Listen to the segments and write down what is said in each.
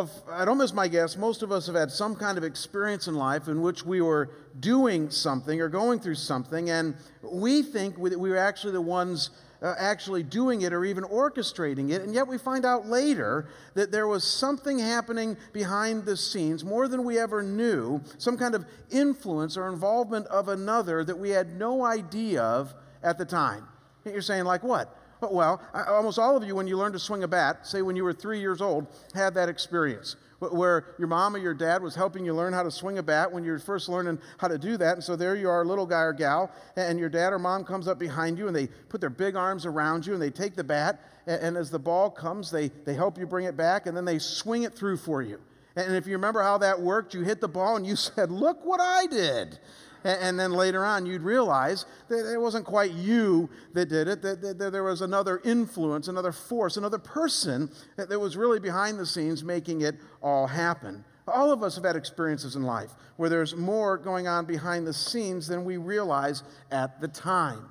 If I don't miss my guess, most of us have had some kind of experience in life in which we were doing something or going through something, and we think we were actually the ones uh, actually doing it or even orchestrating it, and yet we find out later that there was something happening behind the scenes, more than we ever knew, some kind of influence or involvement of another that we had no idea of at the time. You're saying, like what? Oh, well, almost all of you, when you learned to swing a bat, say when you were three years old, had that experience where your mom or your dad was helping you learn how to swing a bat when you were first learning how to do that. And so there you are, little guy or gal, and your dad or mom comes up behind you and they put their big arms around you and they take the bat. And as the ball comes, they, they help you bring it back and then they swing it through for you. And if you remember how that worked, you hit the ball and you said, Look what I did. And then later on, you'd realize that it wasn't quite you that did it, that, there was another influence, another force, another person that was really behind the scenes making it all happen. All of us have had experiences in life where there's more going on behind the scenes than we realize at the time.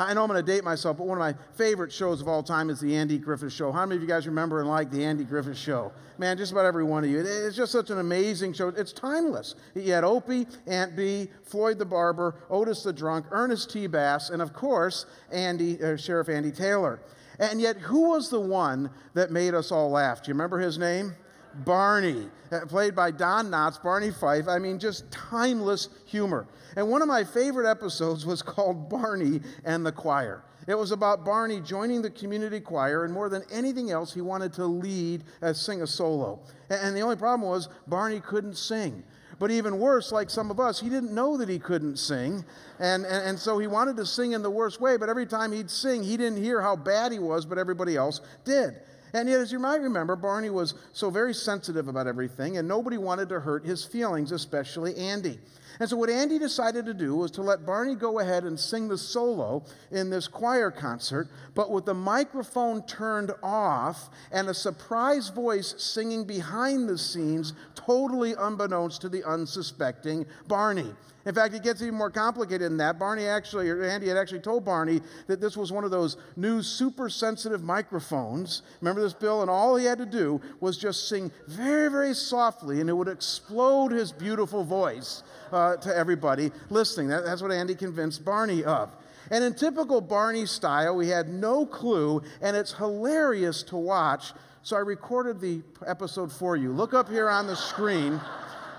I know I'm going to date myself, but one of my favorite shows of all time is The Andy Griffith Show. How many of you guys remember and like The Andy Griffith Show? Man, just about every one of you. It's just such an amazing show. It's timeless. You had Opie, Aunt Bee, Floyd the Barber, Otis the Drunk, Ernest T. Bass, and of course, Andy, uh, Sheriff Andy Taylor. And yet, who was the one that made us all laugh? Do you remember his name? Barney, uh, played by Don Knotts, Barney Fife. I mean, just timeless humor. And one of my favorite episodes was called Barney and the Choir. It was about Barney joining the community choir, and more than anything else, he wanted to lead, uh, sing a solo. And the only problem was Barney couldn't sing. But even worse, like some of us, he didn't know that he couldn't sing. And, and, and, so he wanted to sing in the worst way, but every time he'd sing, he didn't hear how bad he was, but everybody else did. And yet, as you might remember, Barney was so very sensitive about everything, and nobody wanted to hurt his feelings, especially Andy. And so, what Andy decided to do was to let Barney go ahead and sing the solo in this choir concert, but with the microphone turned off and a surprise voice singing behind the scenes, totally unbeknownst to the unsuspecting Barney. In fact, it gets even more complicated than that. Barney actually, or Andy had actually told Barney that this was one of those new super sensitive microphones. Remember this, Bill? And all he had to do was just sing very, very softly, and it would explode his beautiful voice uh, to everybody listening. That, that's what Andy convinced Barney of. And in typical Barney style, we had no clue, and it's hilarious to watch. So I recorded the episode for you. Look up here on the screen.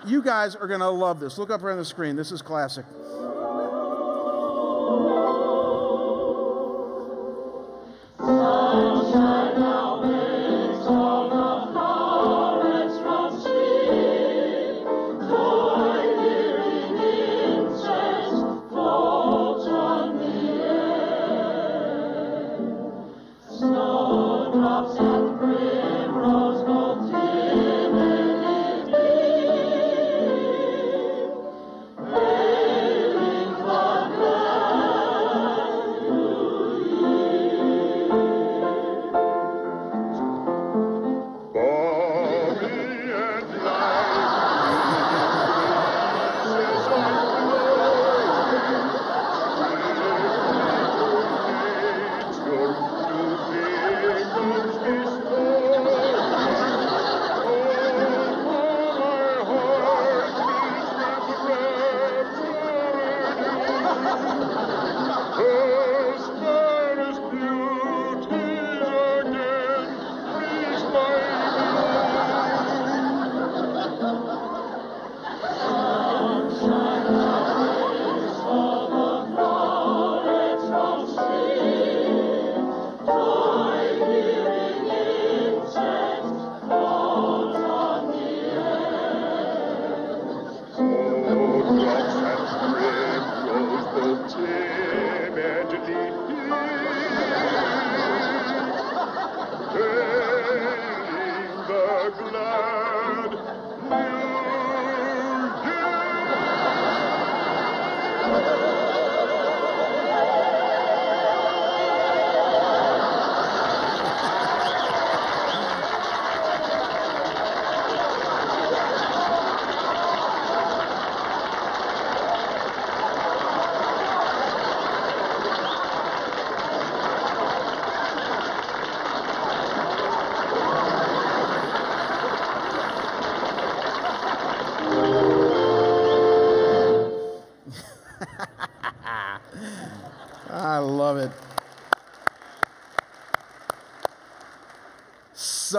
You guys are going to love this. Look up here on the screen. This is classic.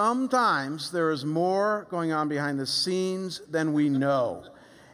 Sometimes there is more going on behind the scenes than we know.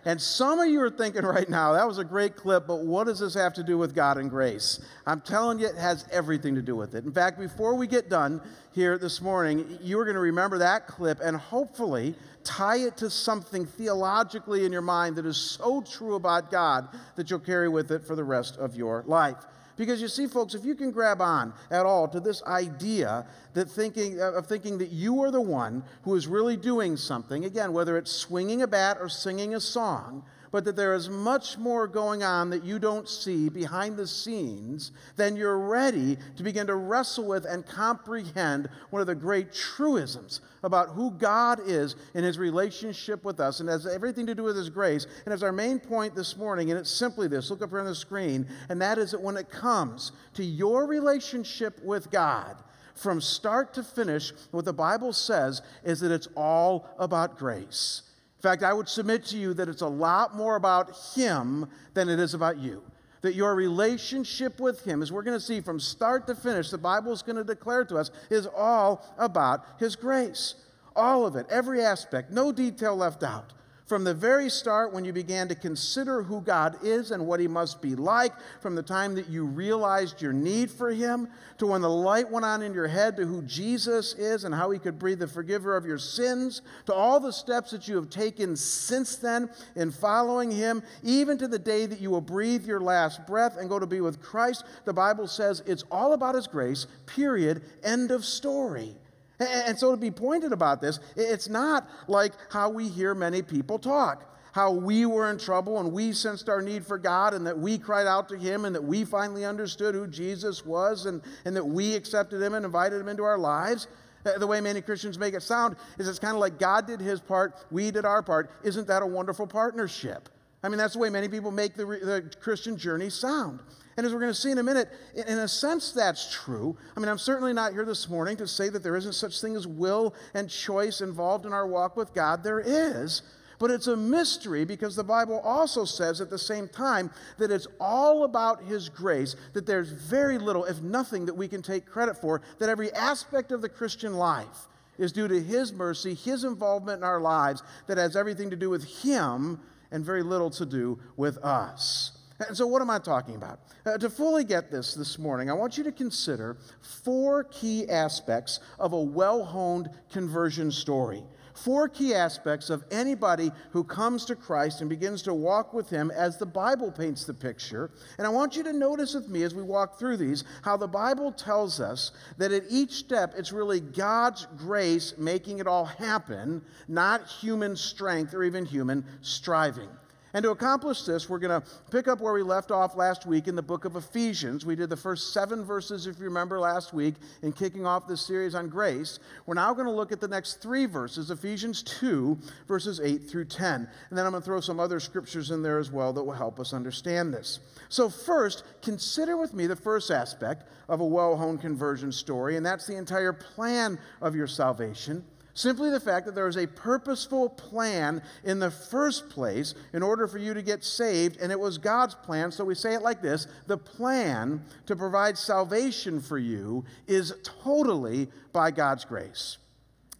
And some of you are thinking right now, that was a great clip, but what does this have to do with God and grace? I'm telling you, it has everything to do with it. In fact, before we get done here this morning, you are going to remember that clip and hopefully tie it to something theologically in your mind that is so true about God that you'll carry with it for the rest of your life. Because you see, folks, if you can grab on at all to this idea that thinking uh, of thinking that you are the one who is really doing something, again, whether it's swinging a bat or singing a song, but that there is much more going on that you don't see behind the scenes, then you're ready to begin to wrestle with and comprehend one of the great truisms about who God is in his relationship with us and has everything to do with his grace. And as our main point this morning, and it's simply this look up here on the screen, and that is that when it comes to your relationship with God, from start to finish, what the Bible says is that it's all about grace. In fact, I would submit to you that it's a lot more about Him than it is about you. That your relationship with Him, as we're going to see from start to finish, the Bible is going to declare to us, is all about His grace. All of it, every aspect, no detail left out. From the very start, when you began to consider who God is and what He must be like, from the time that you realized your need for Him, to when the light went on in your head to who Jesus is and how He could be the forgiver of your sins, to all the steps that you have taken since then in following Him, even to the day that you will breathe your last breath and go to be with Christ, the Bible says it's all about His grace, period, end of story. And so to be pointed about this, it's not like how we hear many people talk. How we were in trouble and we sensed our need for God and that we cried out to Him and that we finally understood who Jesus was and, and that we accepted Him and invited Him into our lives. Uh, the way many Christians make it sound is it's kind of like God did His part, we did our part. Isn't that a wonderful partnership? I mean, that's the way many people make the, the Christian journey sound. And as we're going to see in a minute, in a sense, that's true. I mean, I'm certainly not here this morning to say that there isn't such thing as will and choice involved in our walk with God. There is. But it's a mystery because the Bible also says at the same time that it's all about His grace, that there's very little, if nothing, that we can take credit for, that every aspect of the Christian life is due to His mercy, His involvement in our lives, that has everything to do with Him and very little to do with us. And so, what am I talking about? Uh, to fully get this this morning, I want you to consider four key aspects of a well honed conversion story. Four key aspects of anybody who comes to Christ and begins to walk with Him as the Bible paints the picture. And I want you to notice with me as we walk through these how the Bible tells us that at each step it's really God's grace making it all happen, not human strength or even human striving. And to accomplish this, we're going to pick up where we left off last week in the book of Ephesians. We did the first seven verses, if you remember, last week in kicking off this series on grace. We're now going to look at the next three verses Ephesians 2, verses 8 through 10. And then I'm going to throw some other scriptures in there as well that will help us understand this. So, first, consider with me the first aspect of a well honed conversion story, and that's the entire plan of your salvation. Simply the fact that there is a purposeful plan in the first place in order for you to get saved, and it was God's plan. So we say it like this the plan to provide salvation for you is totally by God's grace.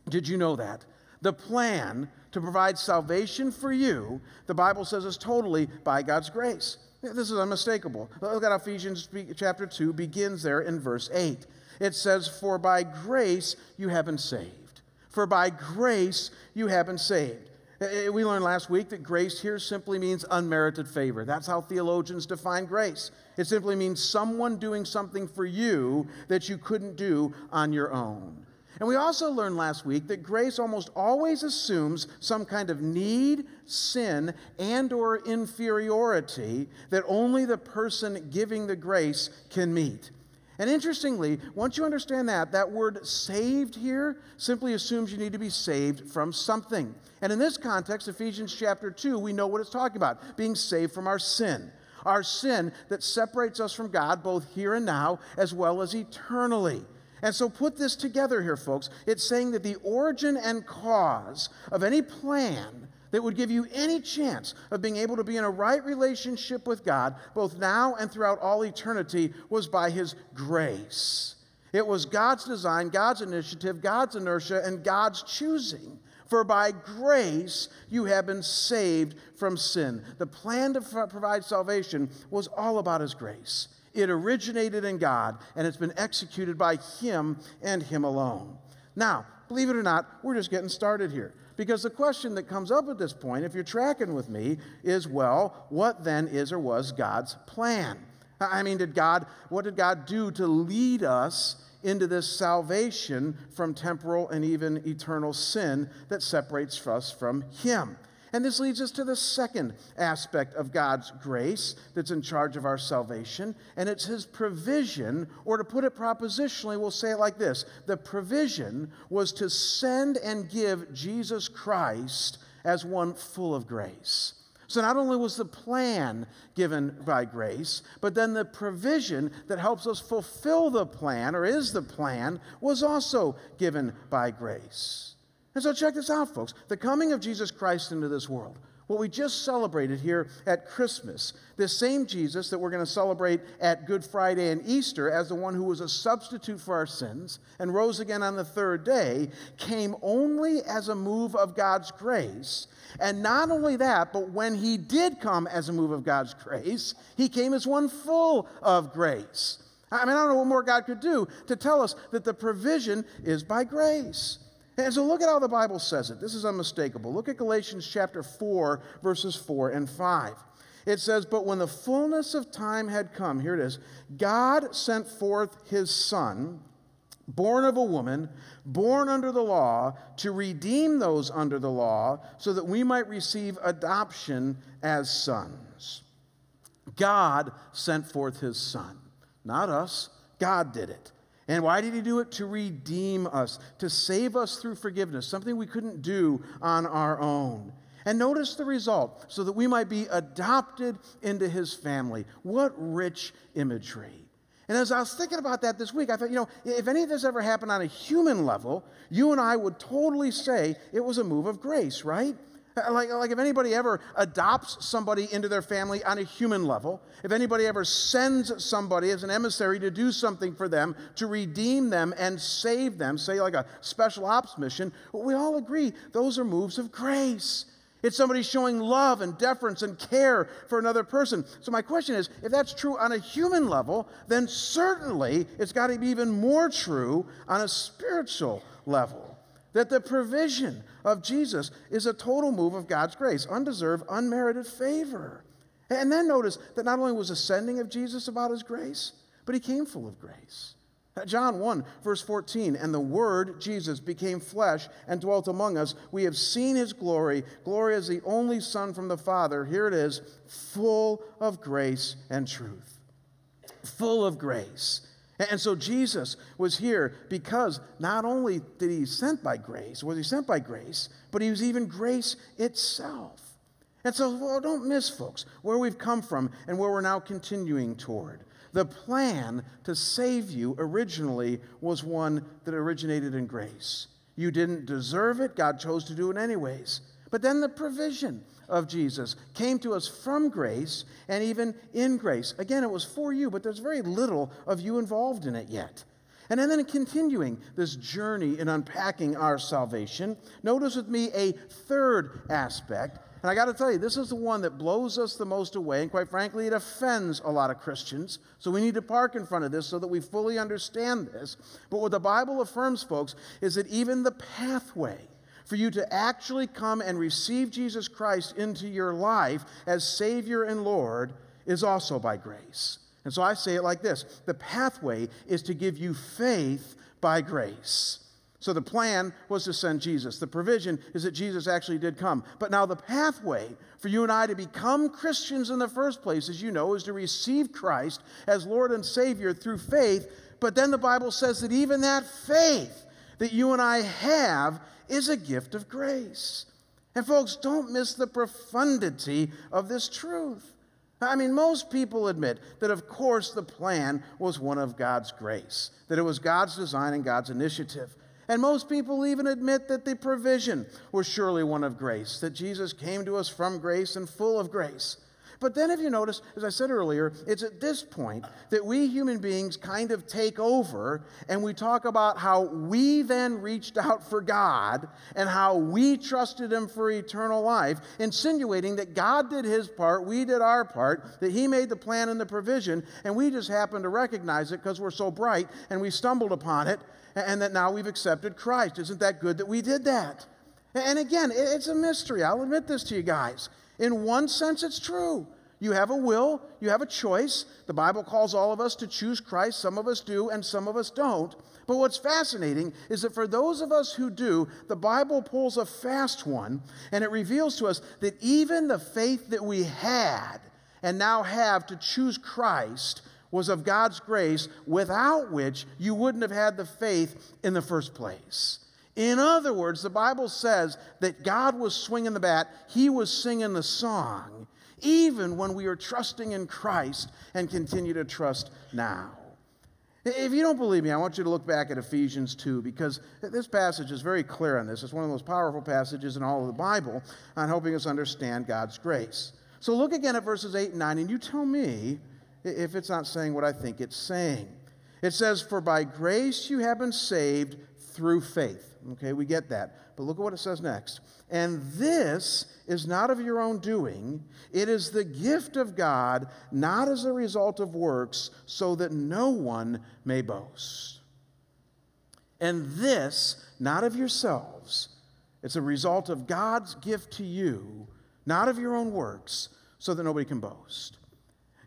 Did you know that? The plan to provide salvation for you, the Bible says, is totally by God's grace. This is unmistakable. Look at Ephesians chapter 2 begins there in verse 8. It says, For by grace you have been saved for by grace you have been saved. Eh, eh, we learned last week that grace here simply means unmerited favor. That's how theologians define grace. It simply means someone doing something for you that you couldn't do on your own. And we also learned last week that grace almost always assumes some kind of need, sin, and or inferiority that only the person giving the grace can meet. And interestingly, once you understand that, that word saved here simply assumes you need to be saved from something. And in this context, Ephesians chapter 2, we know what it's talking about being saved from our sin. Our sin that separates us from God both here and now as well as eternally. And so put this together here, folks. It's saying that the origin and cause of any plan that would give you any chance of being able to be in a right relationship with God, both now and throughout all eternity, was by His grace. It was God's design, God's initiative, God's inertia, and God's choosing. For by grace you have been saved from sin. The plan to provide salvation was all about His grace. It originated in God, and it's been executed by Him and Him alone. Now, believe it or not, we're just getting started here. Because the question that comes up at this point, if you're tracking with me, is well, what then is or was God's plan? I mean, did God, what did God do to lead us into this salvation from temporal and even eternal sin that separates us from Him? And this leads us to the second aspect of God's grace that's in charge of our salvation, and it's His provision, or to put it propositionally, we'll say it like this the provision was to send and give Jesus Christ as one full of grace. So not only was the plan given by grace, but then the provision that helps us fulfill the plan, or is the plan, was also given by grace. And so, check this out, folks. The coming of Jesus Christ into this world, what we just celebrated here at Christmas, this same Jesus that we're going to celebrate at Good Friday and Easter as the one who was a substitute for our sins and rose again on the third day, came only as a move of God's grace. And not only that, but when he did come as a move of God's grace, he came as one full of grace. I mean, I don't know what more God could do to tell us that the provision is by grace. And so look at how the Bible says it. This is unmistakable. Look at Galatians chapter 4, verses 4 and 5. It says, But when the fullness of time had come, here it is, God sent forth his Son, born of a woman, born under the law, to redeem those under the law, so that we might receive adoption as sons. God sent forth his Son, not us. God did it. And why did he do it? To redeem us, to save us through forgiveness, something we couldn't do on our own. And notice the result, so that we might be adopted into his family. What rich imagery. And as I was thinking about that this week, I thought, you know, if any of this ever happened on a human level, you and I would totally say it was a move of grace, right? Uh, like, like if anybody ever adopts somebody into their family on a human level, if anybody ever sends somebody as an emissary to do something for them, to redeem them and save them, say like a special ops mission, we all agree those are moves of grace. It's somebody showing love and deference and care for another person. So, my question is if that's true on a human level, then certainly it's got to be even more true on a spiritual level that the provision of Jesus is a total move of God's grace, undeserved, unmerited favor. And then notice that not only was the sending of Jesus about his grace, but he came full of grace. John 1, verse 14, and the Word, Jesus, became flesh and dwelt among us. We have seen his glory, glory as the only Son from the Father. Here it is, full of grace and truth. Full of grace. And so Jesus was here because not only did he sent by grace, was he sent by grace, but he was even grace itself. And so well, don't miss, folks, where we've come from and where we're now continuing toward. The plan to save you originally was one that originated in grace. You didn't deserve it, God chose to do it anyways. But then the provision of Jesus came to us from grace and even in grace. Again, it was for you, but there's very little of you involved in it yet. And then continuing this journey in unpacking our salvation, notice with me a third aspect. And I got to tell you, this is the one that blows us the most away. And quite frankly, it offends a lot of Christians. So we need to park in front of this so that we fully understand this. But what the Bible affirms, folks, is that even the pathway for you to actually come and receive Jesus Christ into your life as Savior and Lord is also by grace. And so I say it like this the pathway is to give you faith by grace. So the plan was to send Jesus. The provision is that Jesus actually did come. But now the pathway for you and I to become Christians in the first place, as you know, is to receive Christ as Lord and Savior through faith. But then the Bible says that even that faith that you and I have is a gift of grace. And folks, don't miss the profundity of this truth. I mean, most people admit that, of course, the plan was one of God's grace, that it was God's design and God's initiative. And most people even admit that the provision was surely one of grace, that Jesus came to us from grace and full of grace. But then, if you notice, as I said earlier, it's at this point that we human beings kind of take over and we talk about how we then reached out for God and how we trusted Him for eternal life, insinuating that God did His part, we did our part, that He made the plan and the provision, and we just happened to recognize it because we're so bright and we stumbled upon it, and that now we've accepted Christ. Isn't that good that we did that? And again, it's a mystery. I'll admit this to you guys. In one sense, it's true. You have a will, you have a choice. The Bible calls all of us to choose Christ. Some of us do, and some of us don't. But what's fascinating is that for those of us who do, the Bible pulls a fast one, and it reveals to us that even the faith that we had and now have to choose Christ was of God's grace, without which you wouldn't have had the faith in the first place. In other words, the Bible says that God was swinging the bat, He was singing the song, even when we are trusting in Christ and continue to trust now. If you don't believe me, I want you to look back at Ephesians 2 because this passage is very clear on this. It's one of the most powerful passages in all of the Bible on helping us understand God's grace. So look again at verses 8 and 9, and you tell me if it's not saying what I think it's saying. It says, For by grace you have been saved through faith. Okay, we get that. But look at what it says next. And this is not of your own doing, it is the gift of God, not as a result of works, so that no one may boast. And this, not of yourselves, it's a result of God's gift to you, not of your own works, so that nobody can boast.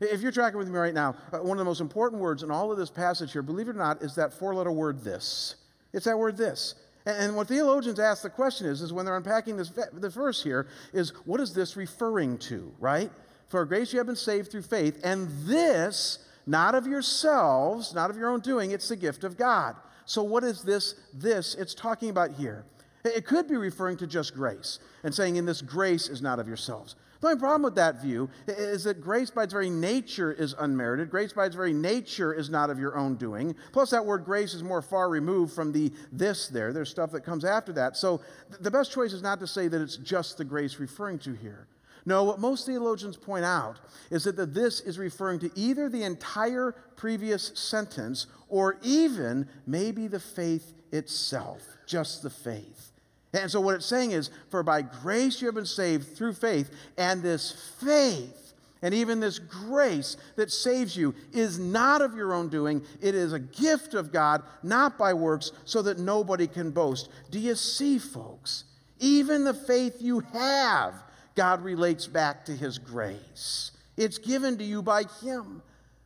If you're tracking with me right now, uh, one of the most important words in all of this passage here, believe it or not, is that four letter word this. It's that word this. And what theologians ask the question is, is when they're unpacking this the verse here, is what is this referring to, right? For grace you have been saved through faith, and this, not of yourselves, not of your own doing, it's the gift of God. So what is this, this it's talking about here? It could be referring to just grace and saying, in this grace is not of yourselves. The only problem with that view is that grace by its very nature is unmerited. Grace by its very nature is not of your own doing. Plus, that word grace is more far removed from the this there. There's stuff that comes after that. So the best choice is not to say that it's just the grace referring to here. No, what most theologians point out is that the this is referring to either the entire previous sentence or even maybe the faith itself, just the faith. And so, what it's saying is, for by grace you have been saved through faith, and this faith, and even this grace that saves you, is not of your own doing. It is a gift of God, not by works, so that nobody can boast. Do you see, folks? Even the faith you have, God relates back to His grace. It's given to you by Him.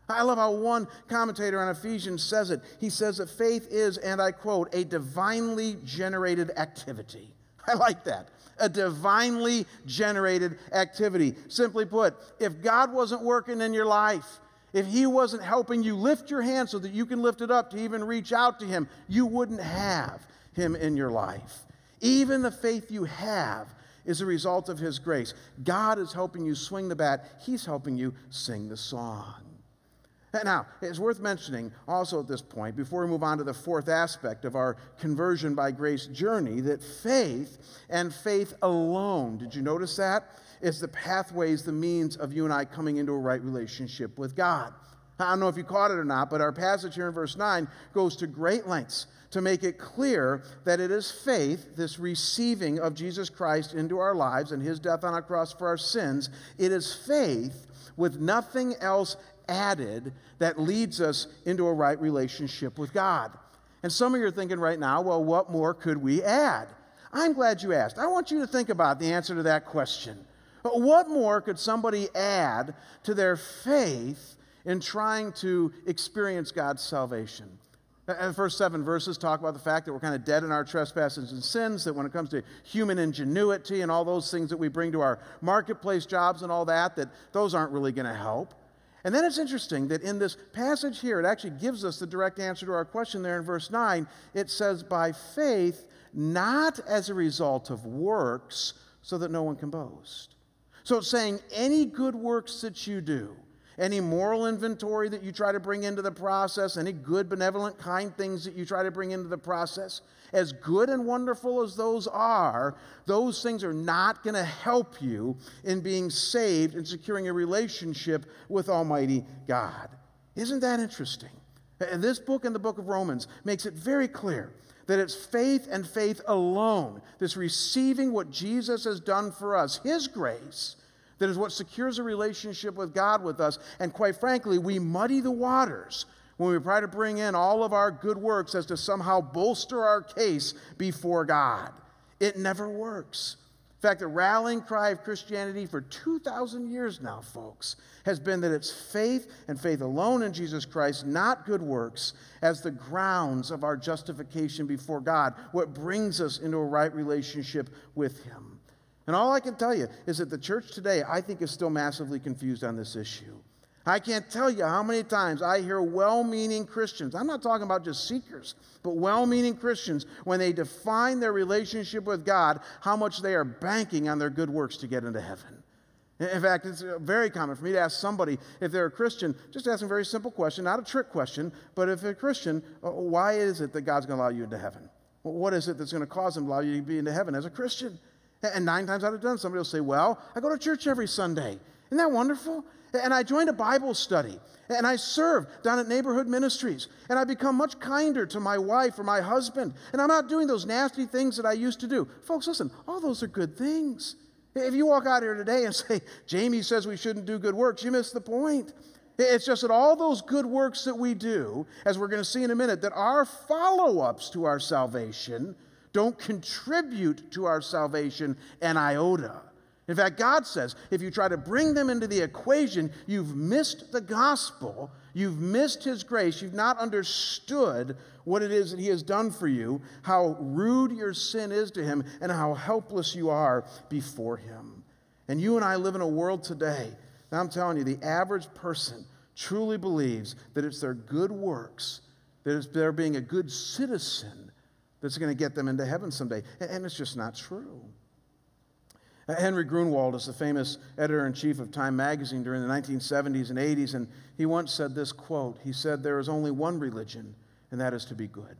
I love how one commentator on Ephesians says it. He says that faith is, and I quote, a divinely generated activity. I like that. A divinely generated activity. Simply put, if God wasn't working in your life, if He wasn't helping you lift your hand so that you can lift it up to even reach out to Him, you wouldn't have Him in your life. Even the faith you have is a result of His grace. God is helping you swing the bat, He's helping you sing the song. Now, it's worth mentioning also at this point, before we move on to the fourth aspect of our conversion by grace journey, that faith and faith alone, did you notice that? Is the pathways, the means of you and I coming into a right relationship with God. I don't know if you caught it or not, but our passage here in verse 9 goes to great lengths to make it clear that it is faith, this receiving of Jesus Christ into our lives and his death on a cross for our sins. It is faith with nothing else added that leads us into a right relationship with God. And some of you are thinking right now, well, what more could we add? I'm glad you asked. I want you to think about the answer to that question. What more could somebody add to their faith in trying to experience God's salvation? And the first seven verses talk about the fact that we're kind of dead in our trespasses and sins, that when it comes to human ingenuity and all those things that we bring to our marketplace jobs and all that, that those aren't really going to help. And then it's interesting that in this passage here, it actually gives us the direct answer to our question there in verse 9. It says, by faith, not as a result of works, so that no one can boast. So it's saying any good works that you do, any moral inventory that you try to bring into the process, any good, benevolent, kind things that you try to bring into the process, as good and wonderful as those are, those things are not going to help you in being saved and securing a relationship with Almighty God. Isn't that interesting? And this book and the book of Romans makes it very clear that it's faith and faith alone, this receiving what Jesus has done for us, His grace, that is what secures a relationship with God with us. And quite frankly, we muddy the waters when we try to bring in all of our good works as to somehow bolster our case before God. It never works. In fact, the rallying cry of Christianity for 2,000 years now, folks, has been that it's faith and faith alone in Jesus Christ, not good works, as the grounds of our justification before God, what brings us into a right relationship with Him. And all I can tell you is that the church today, I think, is still massively confused on this issue. I can't tell you how many times I hear well meaning Christians, I'm not talking about just seekers, but well meaning Christians, when they define their relationship with God, how much they are banking on their good works to get into heaven. In fact, it's very common for me to ask somebody if they're a Christian, just ask them a very simple question, not a trick question, but if they're a Christian, uh, why is it that God's going to allow you into heaven? What is it that's going to cause Him to allow you to be into heaven as a Christian? And nine times out of ten, somebody will say, Well, I go to church every Sunday. Isn't that wonderful? And I joined a Bible study. And I serve down at neighborhood ministries. And I become much kinder to my wife or my husband. And I'm not doing those nasty things that I used to do. Folks, listen, all those are good things. If you walk out here today and say, Jamie says we shouldn't do good works, you miss the point. It's just that all those good works that we do, as we're going to see in a minute, that are follow ups to our salvation, don't contribute to our salvation an iota. In fact, God says if you try to bring them into the equation, you've missed the gospel, you've missed His grace, you've not understood what it is that He has done for you, how rude your sin is to Him, and how helpless you are before Him. And you and I live in a world today, I'm telling you, the average person truly believes that it's their good works, that it's their being a good citizen that's going to get them into heaven someday. And it's just not true. Uh, Henry Grunwald is the famous editor in chief of Time magazine during the 1970s and 80s, and he once said this quote He said, There is only one religion, and that is to be good.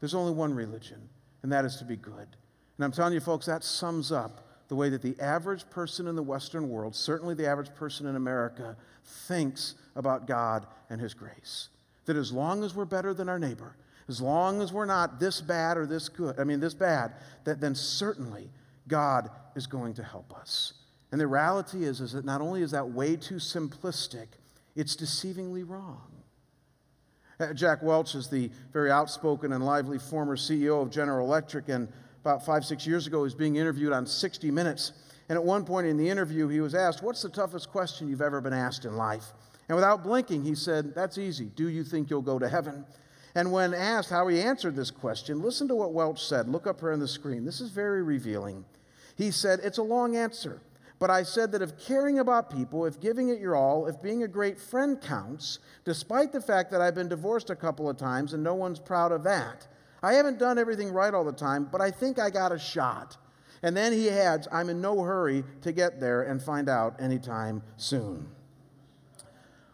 There's only one religion, and that is to be good. And I'm telling you, folks, that sums up the way that the average person in the Western world, certainly the average person in America, thinks about God and His grace. That as long as we're better than our neighbor, as long as we're not this bad or this good, I mean, this bad, that then certainly God is going to help us. And the reality is, is that not only is that way too simplistic, it's deceivingly wrong. Uh, Jack Welch is the very outspoken and lively former CEO of General Electric, and about five, six years ago, he was being interviewed on 60 Minutes. And at one point in the interview, he was asked, What's the toughest question you've ever been asked in life? And without blinking, he said, That's easy. Do you think you'll go to heaven? And when asked how he answered this question, listen to what Welch said. Look up here on the screen. This is very revealing. He said, It's a long answer, but I said that if caring about people, if giving it your all, if being a great friend counts, despite the fact that I've been divorced a couple of times and no one's proud of that, I haven't done everything right all the time, but I think I got a shot. And then he adds, I'm in no hurry to get there and find out anytime soon.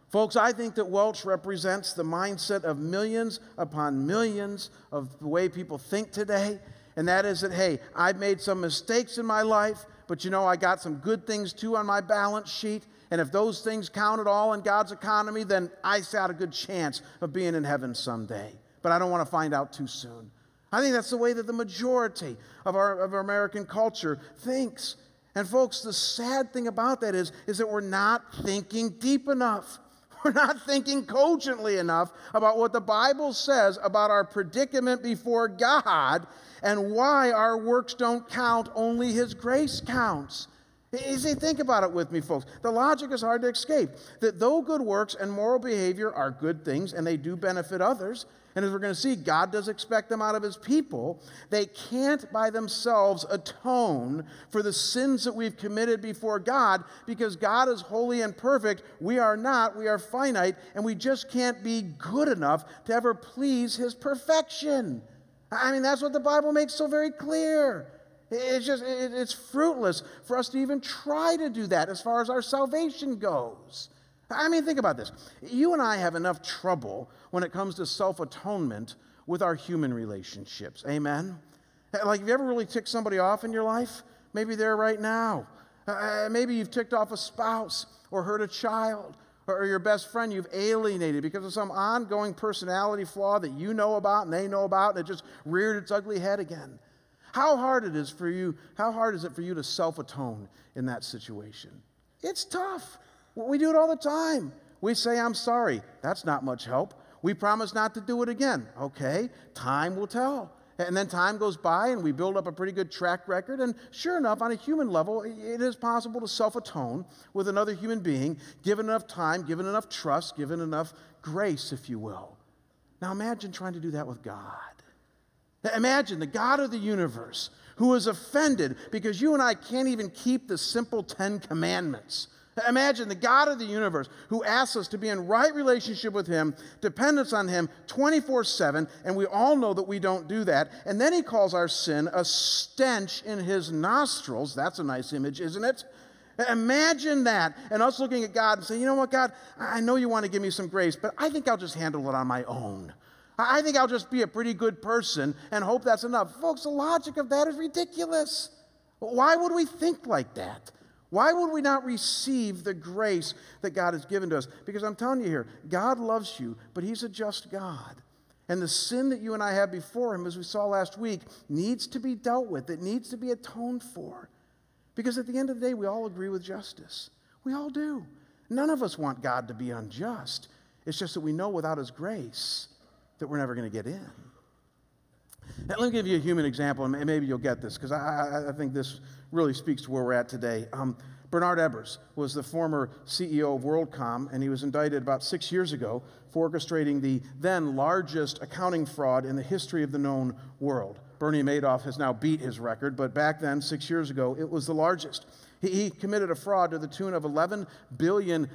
Folks, I think that Welch represents the mindset of millions upon millions of the way people think today and that is that, hey, I've made some mistakes in my life, but you know, I got some good things too on my balance sheet. And if those things count at all in God's economy, then I got a good chance of being in heaven someday. But I don't want to find out too soon. I think that's the way that the majority of our, of our American culture thinks. And folks, the sad thing about that is, is that we're not thinking deep enough. We're not thinking cogently enough about what the Bible says about our predicament before God and why our works don't count, only His grace counts. You see, think about it with me, folks. The logic is hard to escape. That though good works and moral behavior are good things and they do benefit others, and as we're going to see, God does expect them out of His people, they can't by themselves atone for the sins that we've committed before God because God is holy and perfect. We are not, we are finite, and we just can't be good enough to ever please His perfection. I mean, that's what the Bible makes so very clear. It's just, it's fruitless for us to even try to do that as far as our salvation goes. I mean, think about this. You and I have enough trouble when it comes to self atonement with our human relationships. Amen? Like, have you ever really ticked somebody off in your life? Maybe they're right now. Uh, maybe you've ticked off a spouse or hurt a child or your best friend you've alienated because of some ongoing personality flaw that you know about and they know about and it just reared its ugly head again. How hard it is for you, how hard is it for you to self-atone in that situation? It's tough. We do it all the time. We say, I'm sorry. That's not much help. We promise not to do it again. Okay, time will tell. And then time goes by and we build up a pretty good track record. And sure enough, on a human level, it is possible to self atone with another human being, given enough time, given enough trust, given enough grace, if you will. Now imagine trying to do that with God. Imagine the God of the universe who is offended because you and I can't even keep the simple Ten Commandments. Imagine the God of the universe who asks us to be in right relationship with Him, dependence on Him 24 7, and we all know that we don't do that. And then He calls our sin a stench in His nostrils. That's a nice image, isn't it? Imagine that, and us looking at God and saying, you know what, God, I know you want to give me some grace, but I think I'll just handle it on my own. I think I'll just be a pretty good person and hope that's enough. Folks, the logic of that is ridiculous. Why would we think like that? Why would we not receive the grace that God has given to us? Because I'm telling you here, God loves you, but He's a just God. And the sin that you and I have before Him, as we saw last week, needs to be dealt with. It needs to be atoned for. Because at the end of the day, we all agree with justice. We all do. None of us want God to be unjust. It's just that we know without His grace that we're never going to get in. Let me give you a human example, and maybe you'll get this, because I, I, think this really speaks to where we're at today. Um, Bernard Ebbers was the former CEO of WorldCom, and he was indicted about six years ago for orchestrating the then largest accounting fraud in the history of the known world. Bernie Madoff has now beat his record, but back then, six years ago, it was the largest. He, he committed a fraud to the tune of $11 billion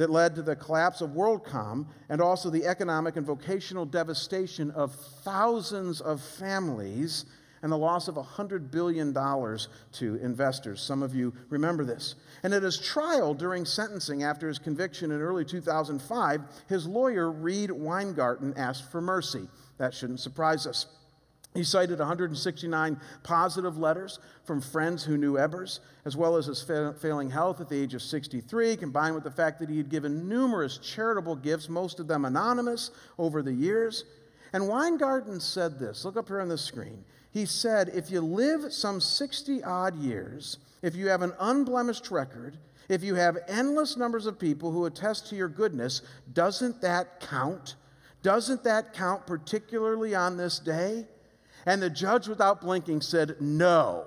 that led to the collapse of WorldCom and also the economic and vocational devastation of thousands of families and the loss of $100 billion to investors. Some of you remember this. And at his trial during sentencing after his conviction in early 2005, his lawyer, Reed Weingarten, asked for mercy. That shouldn't surprise us. He cited 169 positive letters from friends who knew Ebbers, as well as his fa- failing health at the age of 63, combined with the fact that he had given numerous charitable gifts, most of them anonymous, over the years. And Weingarten said this look up here on the screen. He said, If you live some 60 odd years, if you have an unblemished record, if you have endless numbers of people who attest to your goodness, doesn't that count? Doesn't that count particularly on this day? And the judge, without blinking, said, No,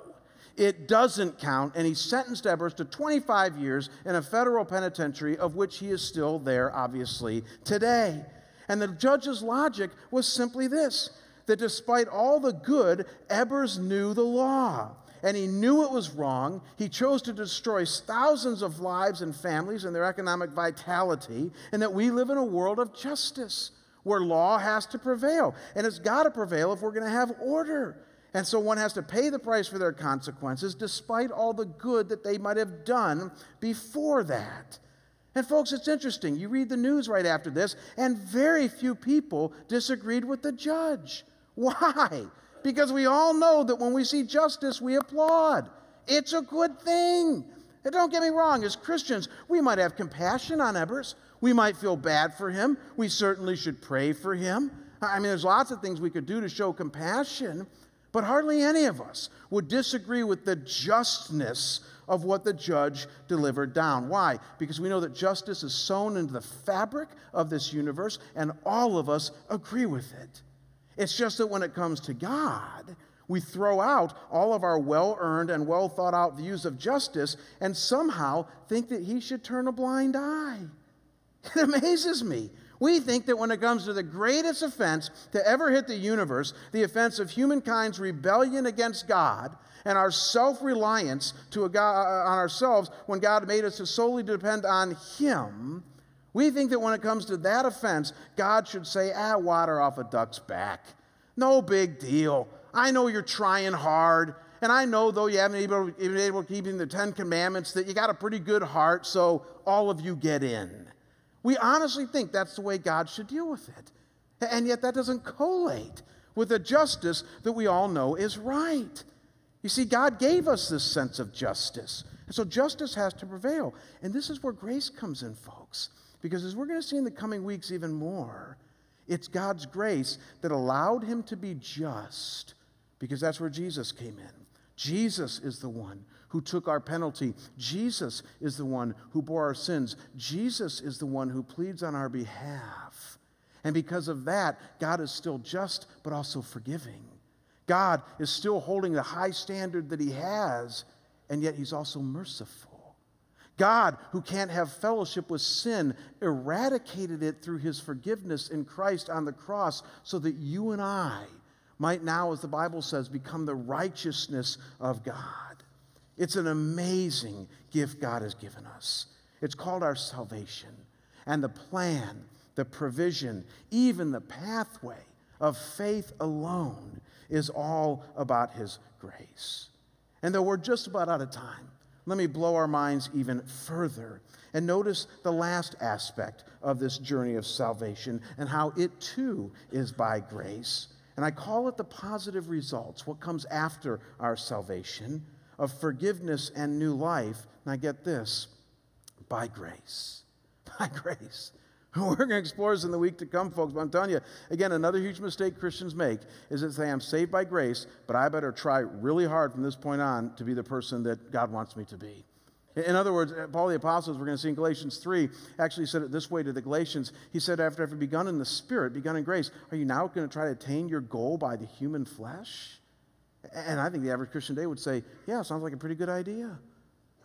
it doesn't count. And he sentenced Ebbers to 25 years in a federal penitentiary, of which he is still there, obviously, today. And the judge's logic was simply this that despite all the good, Ebbers knew the law. And he knew it was wrong. He chose to destroy thousands of lives and families and their economic vitality, and that we live in a world of justice where law has to prevail. And it's got to prevail if we're going to have order. And so one has to pay the price for their consequences despite all the good that they might have done before that. And folks, it's interesting. You read the news right after this, and very few people disagreed with the judge. Why? Because we all know that when we see justice, we applaud. It's a good thing. And don't get me wrong, as Christians, we might have compassion on Ebbers. We might feel bad for him. We certainly should pray for him. I mean, there's lots of things we could do to show compassion, but hardly any of us would disagree with the justness of what the judge delivered down. Why? Because we know that justice is sewn into the fabric of this universe, and all of us agree with it. It's just that when it comes to God, we throw out all of our well earned and well thought out views of justice and somehow think that He should turn a blind eye. It amazes me. We think that when it comes to the greatest offense to ever hit the universe, the offense of humankind's rebellion against God and our self reliance uh, on ourselves when God made us to solely depend on Him, we think that when it comes to that offense, God should say, ah, water off a duck's back. No big deal. I know you're trying hard. and I know, though you haven't been able, able to keep the Ten Commandments, that you got a pretty good heart, so all of you get in. We honestly think that's the way God should deal with it. And yet that doesn't collate with the justice that we all know is right. You see, God gave us this sense of justice. And so justice has to prevail. And this is where grace comes in, folks. Because as we're going to see in the coming weeks even more, it's God's grace that allowed him to be just, because that's where Jesus came in. Jesus is the one who took our penalty. Jesus is the one who bore our sins. Jesus is the one who pleads on our behalf. And because of that, God is still just, but also forgiving. God is still holding the high standard that He has, and yet He's also merciful. God, who can't have fellowship with sin, eradicated it through His forgiveness in Christ on the cross so that you and I might now, as the Bible says, become the righteousness of God. It's an amazing gift God has given us. It's called our salvation. And the plan, the provision, even the pathway of faith alone is all about His grace. And though we're just about out of time, let me blow our minds even further and notice the last aspect of this journey of salvation and how it too is by grace. And I call it the positive results, what comes after our salvation of forgiveness and new life. And I get this by grace. By grace. We're going to explore this in the week to come, folks. But I'm telling you, again, another huge mistake Christians make is that say, I'm saved by grace, but I better try really hard from this point on to be the person that God wants me to be. In other words, uh, Paul the Apostle, we're going to see in Galatians 3, actually said it this way to the Galatians. He said, after having begun in the Spirit, begun in grace, are you now going to try to attain your goal by the human flesh? And I think the average Christian today would say, yeah, sounds like a pretty good idea.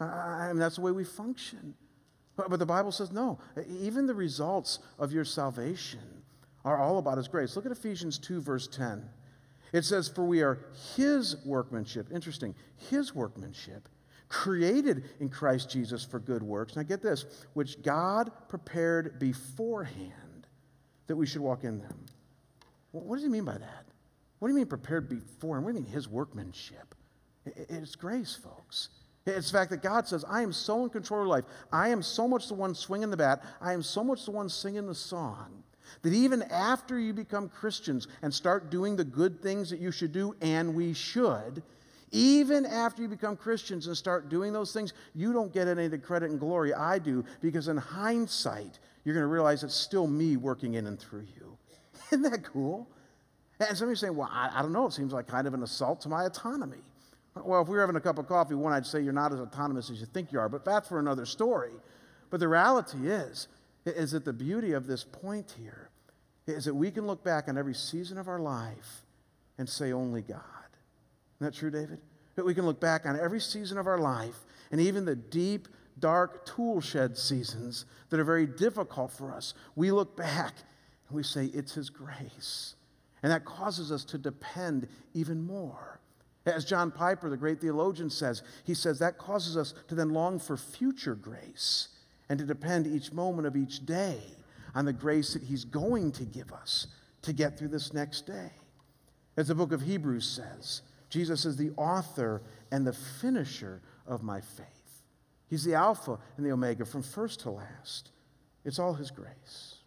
I mean, that's the way we function. But, but the Bible says, no, even the results of your salvation are all about His grace. Look at Ephesians 2, verse 10. It says, For we are His workmanship. Interesting. His workmanship, created in Christ Jesus for good works. Now get this, which God prepared beforehand that we should walk in them. What does He mean by that? What do you mean prepared before? what do you mean his workmanship? It's grace, folks. It's the fact that God says, I am so in control of life. I am so much the one swinging the bat. I am so much the one singing the song that even after you become Christians and start doing the good things that you should do, and we should, even after you become Christians and start doing those things, you don't get any of the credit and glory I do because in hindsight, you're going to realize it's still me working in and through you. Isn't that cool? And some of you saying, well, I, I, don't know, it seems like kind of an assault to my autonomy. Well, if we were having a cup of coffee, one, I'd say you're not as autonomous as you think you are, but that's for another story. But the reality is, is that the beauty of this point here is that we can look back on every season of our life and say, only God. Isn't that true, David? That we can look back on every season of our life and even the deep, dark tool shed seasons that are very difficult for us. We look back and we say, it's His grace. And that causes us to depend even more. As John Piper, the great theologian, says, he says that causes us to then long for future grace and to depend each moment of each day on the grace that he's going to give us to get through this next day. As the book of Hebrews says, Jesus is the author and the finisher of my faith. He's the Alpha and the Omega from first to last. It's all His grace.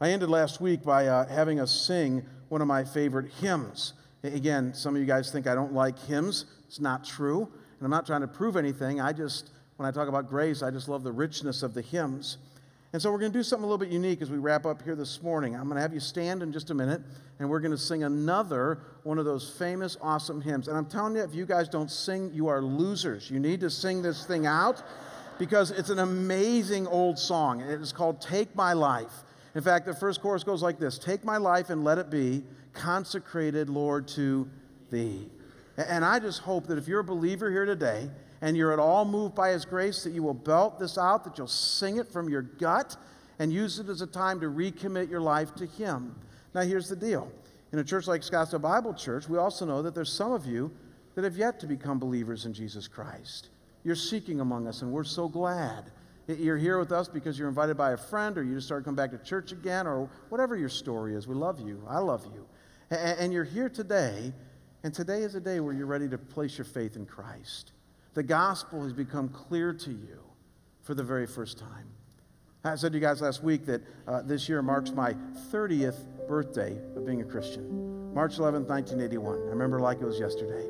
I ended last week by uh, having us sing one of my favorite hymns. Again, some of you guys think I don't like hymns. It's not true. And I'm not trying to prove anything. I just, when I talk about grace, I just love the richness of the hymns. And so we're going to do something a little bit unique as we wrap up here this morning. I'm going to have you stand in just a minute, and we're going to sing another one of those famous, awesome hymns. And I'm telling you, if you guys don't sing, you are losers. You need to sing this thing out because it's an amazing old song. It is called Take My Life. In fact, the first chorus goes like this Take my life and let it be consecrated, Lord, to thee. And I just hope that if you're a believer here today and you're at all moved by his grace, that you will belt this out, that you'll sing it from your gut and use it as a time to recommit your life to him. Now, here's the deal. In a church like Scottsdale Bible Church, we also know that there's some of you that have yet to become believers in Jesus Christ. You're seeking among us, and we're so glad you're here with us because you're invited by a friend or you just started coming back to church again or whatever your story is. We love you. I love you. And you're here today And today is a day where you're ready to place your faith in Christ. The gospel has become clear to you for the very first time. I said to you guys last week that uh, this year marks my 30th birthday of being a Christian. March 11, 1981. I remember like it was yesterday.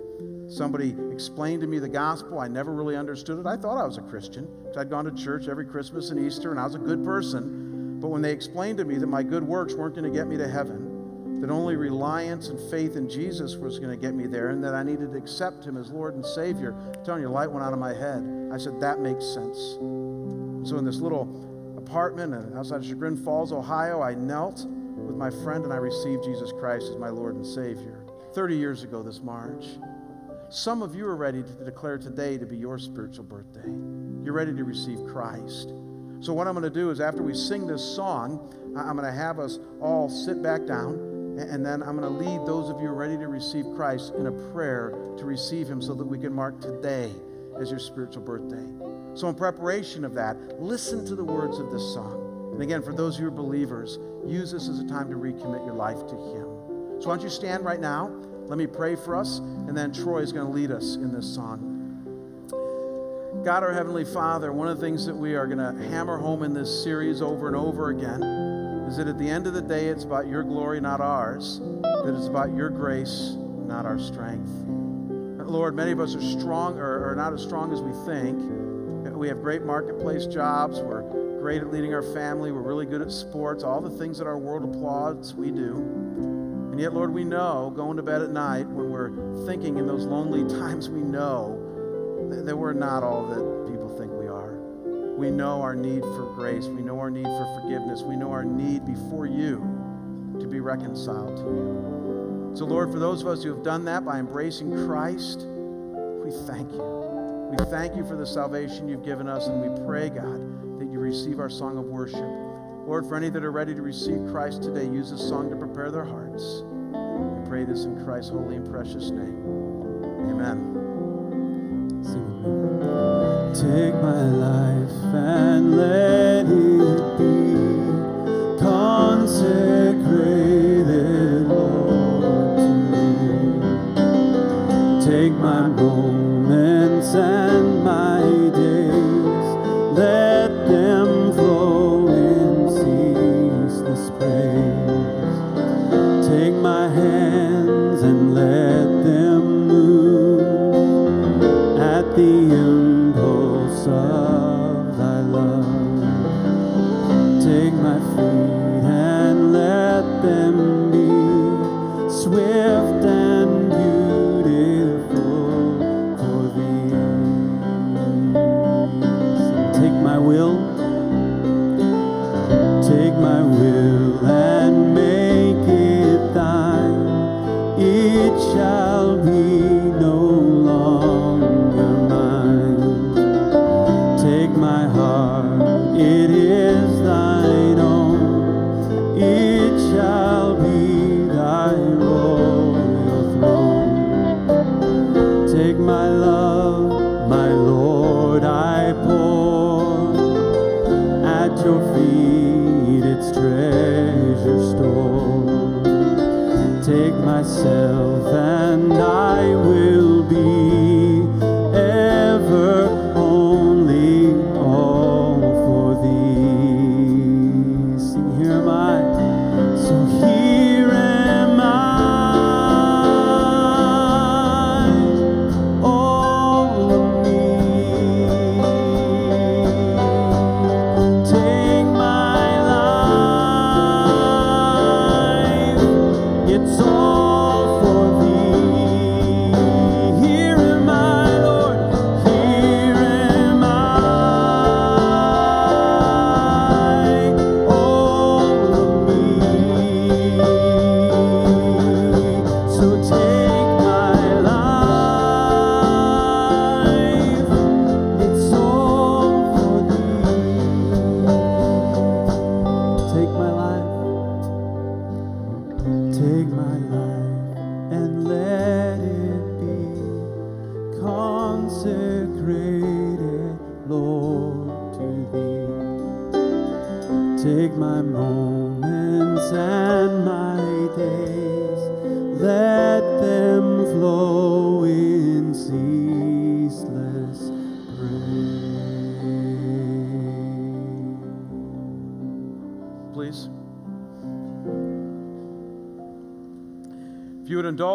Somebody explained to me the gospel. I never really understood it. I thought I was a Christian. because I'd gone to church every Christmas and Easter, and I was a good person. But when they explained to me that my good works weren't going to get me to heaven, that only reliance and faith in Jesus was going to get me there, and that I needed to accept Him as Lord and Savior, I'm telling you, light went out of my head. I said, that makes sense. So in this little apartment uh, outside of Chagrin Falls, Ohio, I knelt with my friend and I received Jesus Christ as my Lord and Savior 30 years ago this March. Some of you are ready to declare today to be your spiritual birthday. You're ready to receive Christ. So, what I'm going to do is, after we sing this song, I'm going to have us all sit back down, and then I'm going to lead those of you ready to receive Christ in a prayer to receive Him so that we can mark today as your spiritual birthday. So, in preparation of that, listen to the words of this song. And again, for those who are believers, use this as a time to recommit your life to Him. So, why don't you stand right now? Let me pray for us, and then Troy is going to lead us in this song. God, our Heavenly Father, one of the things that we are going to hammer home in this series over and over again is that at the end of the day, it's about your glory, not ours, that it's about your grace, not our strength. Lord, many of us are strong or, or not as strong as we think. We have great marketplace jobs. We're great at leading our family. We're really good at sports. All the things that our world applauds, we do. And yet, Lord, we know going to bed at night when we're thinking in those lonely times, we know that we're not all that people think we are. We know our need for grace. We know our need for forgiveness. We know our need before you to be reconciled to you. So, Lord, for those of us who have done that by embracing Christ, we thank you. We thank you for the salvation you've given us, and we pray, God, that you receive our song of worship. Lord, for any that are ready to receive Christ today, use this song to prepare their hearts. We pray this in Christ's holy and precious name. Amen. Take my life and let it be consecrated, Lord, to you. Take my moments and Take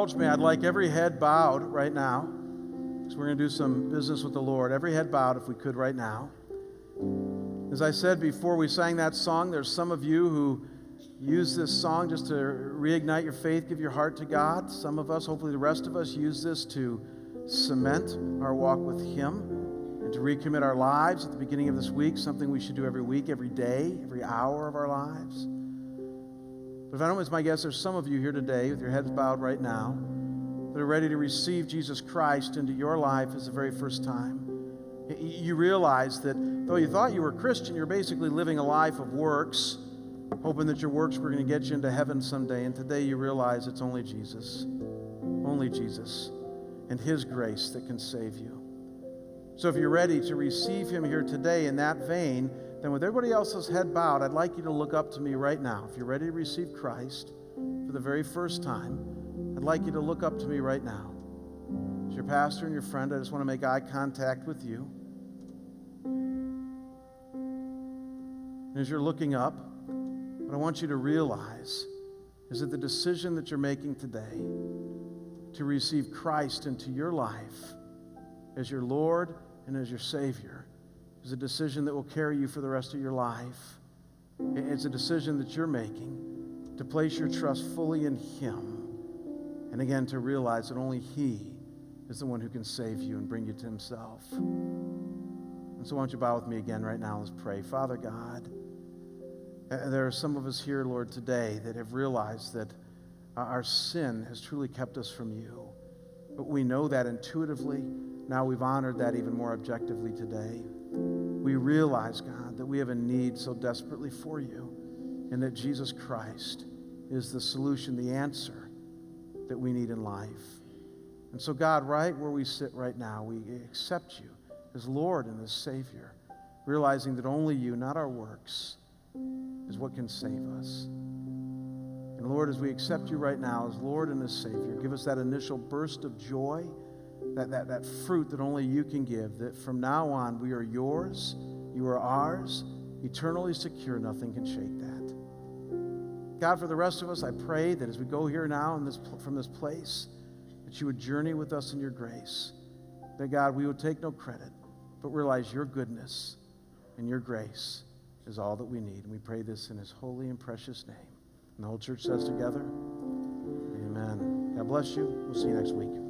indulge me, I'd like every head bowed right now, because we're going to do some business with the Lord. Every head bowed, if we could, right now. As I said before we sang that song, there's some of you who use this song just to reignite your faith, give your heart to God. Some of us, hopefully the rest of us, use this to cement our walk with Him and to recommit our lives at the beginning of this week, something we should do every week, every day, every hour of our lives. But if I don't miss my guess, there's some of you here today with your heads bowed right now that are ready to receive Jesus Christ into your life as the very first time. You realize that though you thought you were Christian, you're basically living a life of works, hoping that your works were going to get you into heaven someday. And today you realize it's only Jesus, only Jesus, and His grace that can save you. So if you're ready to receive Him here today in that vein, then with everybody else's head bowed, I'd like you to look up to me right now. If you're ready to receive Christ for the very first time, I'd like you to look up to me right now. As your pastor and your friend, I just want to make eye contact with you. And as you're looking up, what I want you to realize is that the decision that you're making today to receive Christ into your life as your Lord and as your Savior is a decision that will carry you for the rest of your life. It's a decision that you're making to place your trust fully in Him. And again, to realize that only He is the one who can save you and bring you to Himself. And so, why don't you bow with me again right now? Let's pray. Father God, there are some of us here, Lord, today that have realized that our sin has truly kept us from you. But we know that intuitively. Now we've honored that even more objectively today. We realize, God, that we have a need so desperately for you and that Jesus Christ is the solution, the answer that we need in life. And so, God, right where we sit right now, we accept you as Lord and as Savior, realizing that only you, not our works, is what can save us. And Lord, as we accept you right now as Lord and as Savior, give us that initial burst of joy, that, that, that fruit that only you can give, that from now on we are yours, you are ours, eternally secure, nothing can shake that. God, for the rest of us, I pray that as we go here now this, from this place, that you would journey with us in your grace. That, God, we would take no credit, but realize your goodness and your grace is all that we need. And we pray this in his holy and precious name. And the whole church says together, Amen. God bless you. We'll see you next week.